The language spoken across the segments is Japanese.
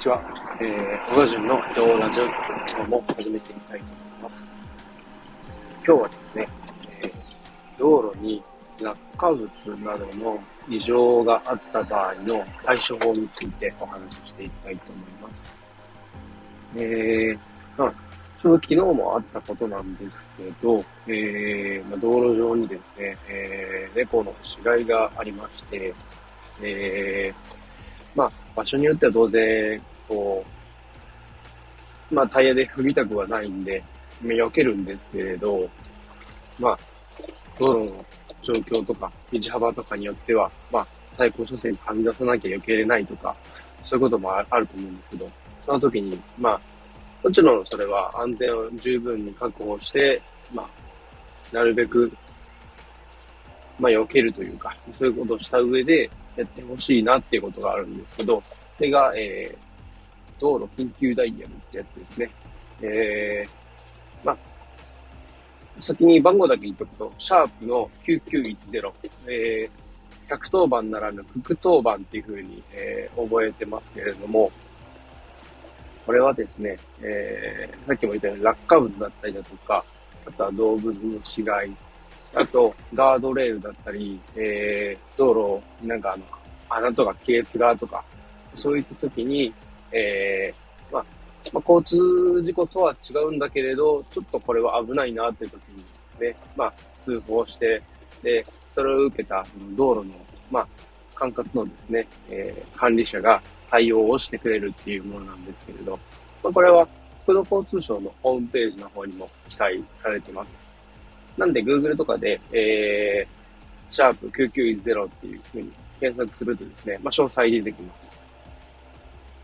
ちは。えー、小川淳の移動ラジオ局今日も始めてみたいと思います。今日はですね、えー、道路に落下物などの異常があった場合の対処法についてお話ししていきたいと思います。えー、まあ、ちょうど昨日もあったことなんですけど、えー、まあ、道路上にですね、えー、猫の死骸がありまして、えー、まあ、場所によっては当然、こう、まあ、タイヤで踏みたくはないんで、避けるんですけれど、まあ、道路の状況とか、道幅とかによっては、まあ、対向車線にはみ出さなきゃ避けれないとか、そういうこともあると思うんですけど、その時に、まあ、もちろんそれは安全を十分に確保して、まあ、なるべく、まあ、避けるというか、そういうことをした上で、やってほしいなっていうことがあるんですけど、それが、えー、道路緊急ダイヤルってやつですね。えー、まあ、先に番号だけ言っとくと、シャープの9910、えー、110番ならぬ副当番っていう風に、えー、覚えてますけれども、これはですね、えー、さっきも言ったように落下物だったりだとか、あとは動物の死骸、あと、ガードレールだったり、えー、道路、なんかあの、穴とか亀裂がとか、そういった時に、えー、まあ、まあ、交通事故とは違うんだけれど、ちょっとこれは危ないなっていう時にですね、まあ、通報して、で、それを受けた道路の、まあ、管轄のですね、えー、管理者が対応をしてくれるっていうものなんですけれど、まあ、これは国土交通省のホームページの方にも記載されてます。なんで Google とかで、えー、シャープ990っていうふうに検索するとですね、まあ、詳細出てきます。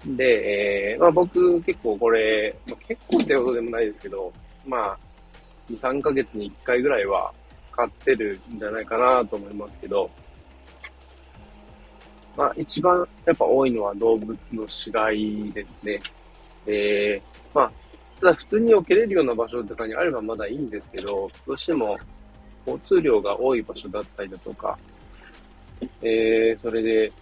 で、えー、まあ僕結構これ、まあ、結構ってことでもないですけど、まあ、2、3ヶ月に1回ぐらいは使ってるんじゃないかなと思いますけど、まあ一番やっぱ多いのは動物の死骸ですね。えー、まあただ普通に置けれるような場所とかにあればまだいいんですけど、どうしても交通量が多い場所だったりだとか、えー、それで、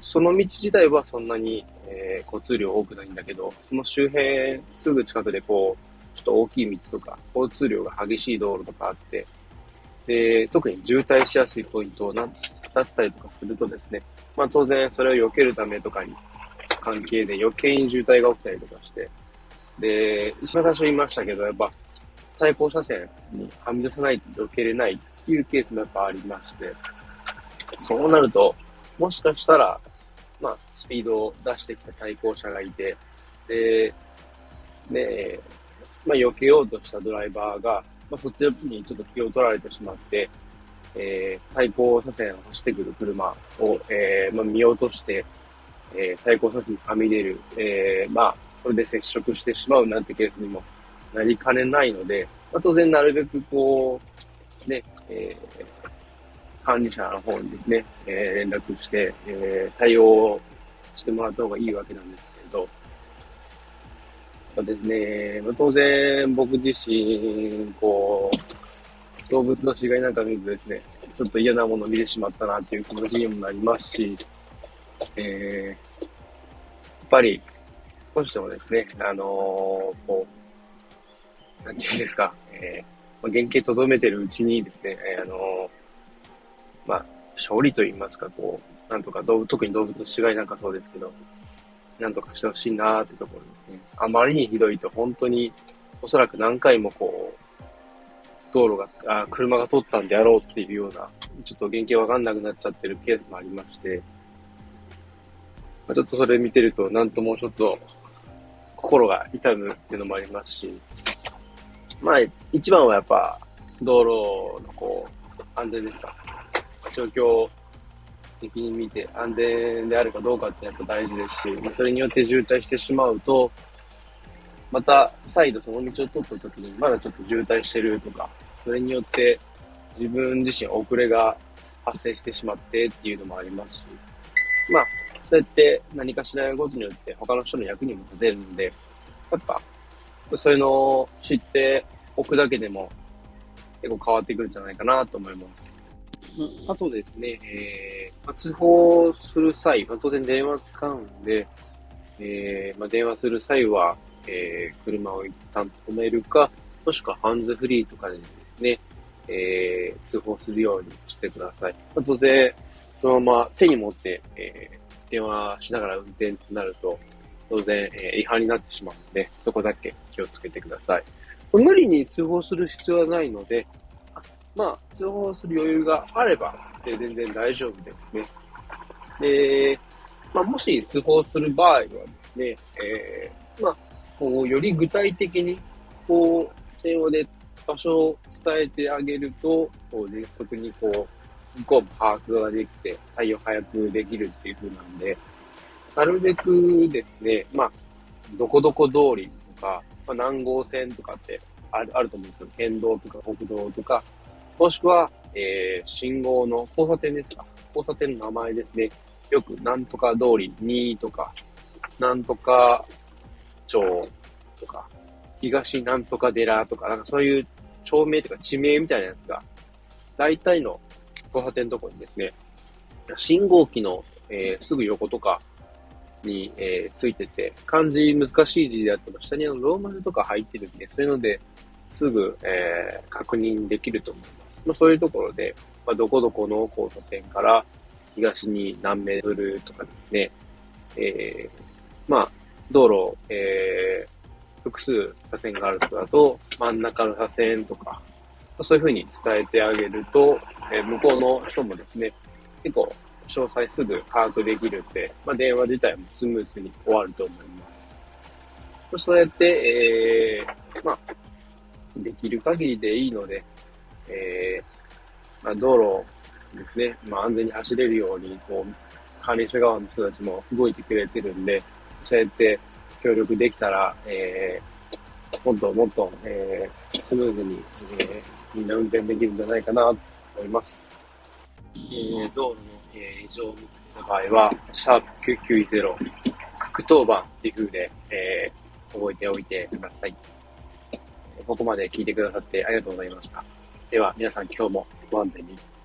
その道自体はそんなに、えー、交通量多くないんだけど、その周辺、すぐ近くでこう、ちょっと大きい道とか、交通量が激しい道路とかあって、で、特に渋滞しやすいポイントなだったりとかするとですね、まあ当然それを避けるためとかに関係で余計に渋滞が起きたりとかして、で、一番最初言いましたけど、やっぱ、対向車線にはみ出さないと避けれないっていうケースもやっぱありまして、そうなると、もしかしたら、まあ、スピードを出してきた対向車がいて、で、で、まあ、避けようとしたドライバーが、まあ、そっちにちょっと気を取られてしまって、えー、対向車線を走ってくる車を、えー、まあ、見落として、えー、対向車線にはみ出る、えー、まあ、それで接触してしまうなんてケースにもなりかねないので、まあ、当然なるべくこう、ね、えー、管理者の方にですね、えー、連絡して、えー、対応してもらった方がいいわけなんですけれど、まあ、ですね、まあ、当然僕自身、こう、動物の死骸なんか見るとですね、ちょっと嫌なものを見てしまったなっていう気持ちにもなりますし、えー、やっぱり少しでもですね、あの、こう、なんていうんですか、えー、原型とどめてるうちにですね、えー、あの、まあ、勝利と言いますか、こう、なんとか動物、特に動物の死骸なんかそうですけど、なんとかしてほしいなーってところですね。あまりにひどいと本当に、おそらく何回もこう、道路が、あ車が通ったんであろうっていうような、ちょっと原型わかんなくなっちゃってるケースもありまして、ま、ちょっとそれ見てると、なんともうちょっと心が痛むっていうのもありますし、まあ、一番はやっぱ、道路のこう、安全ですか。状況的に見て安全であるかどうかってやっぱ大事ですし、それによって渋滞してしまうと、また再度その道を通った時にまだちょっと渋滞してるとか、それによって自分自身遅れが発生してしまってっていうのもありますし、まあ、そうやって何かしないことによって他の人の役にも立てるので、やっぱ、そういうのを知っておくだけでも結構変わってくるんじゃないかなと思います。あとですね、えーまあ、通報する際、まあ、当然電話使うんで、えー、まあ、電話する際は、えー、車を一旦止めるか、もしくはハンズフリーとかでですね、えー、通報するようにしてください。あとで、そのまま手に持って、えー、電話しながら運転となると、当然、えー、違反になってしまうので、そこだけ気をつけてください。無理に通報する必要はないので、まあ、通報する余裕があれば、えー、全然大丈夫ですね。で、まあ、もし通報する場合はですね、えー、まあ、こう、より具体的に、こう、電話で場所を伝えてあげると、こう、迅速にこう、向こうも把握ができて、対応早くできるっていう風なんで、なるべくですね、まあ、どこどこ通りとか、まあ、南号線とかってあるあると思うんですけど、県道とか国道とか、もしくは、えー、信号の交差点ですか。交差点の名前ですね。よく、なんとか通り2とか、なんとか町とか、東なんとか寺とか、なんかそういう町名とか地名みたいなやつが、大体の交差点のとこにですね、信号機の、えー、すぐ横とかに、えー、ついてて、漢字難しい字であっても、下にあのローマ字とか入ってるんで、そういうので、すぐ、えー、確認できると思います。まあ、そういうところで、まあ、どこどこの交差点から東に何メートルとかですね、え、まあ、道路、え、複数車線があるとかだと、真ん中の車線とか、そういうふうに伝えてあげると、え、向こうの人もですね、結構詳細すぐ把握できるんで、まあ、電話自体もスムーズに終わると思います。そうやって、えー、まあ、できる限りでいいので、えー、まあ、道路ですね、まあ、安全に走れるように、こう、管理者側の人たちも動いてくれてるんで、そうやって協力できたら、えー、もっともっと、えー、スムーズに、えー、みんな運転できるんじゃないかな思います。えー、道路の、えー、異常を見つけた場合は、シャープ990、格闘版っていう風で、えー、覚えておいてください。ここまで聞いてくださってありがとうございました。では、皆さん今日もご安全に。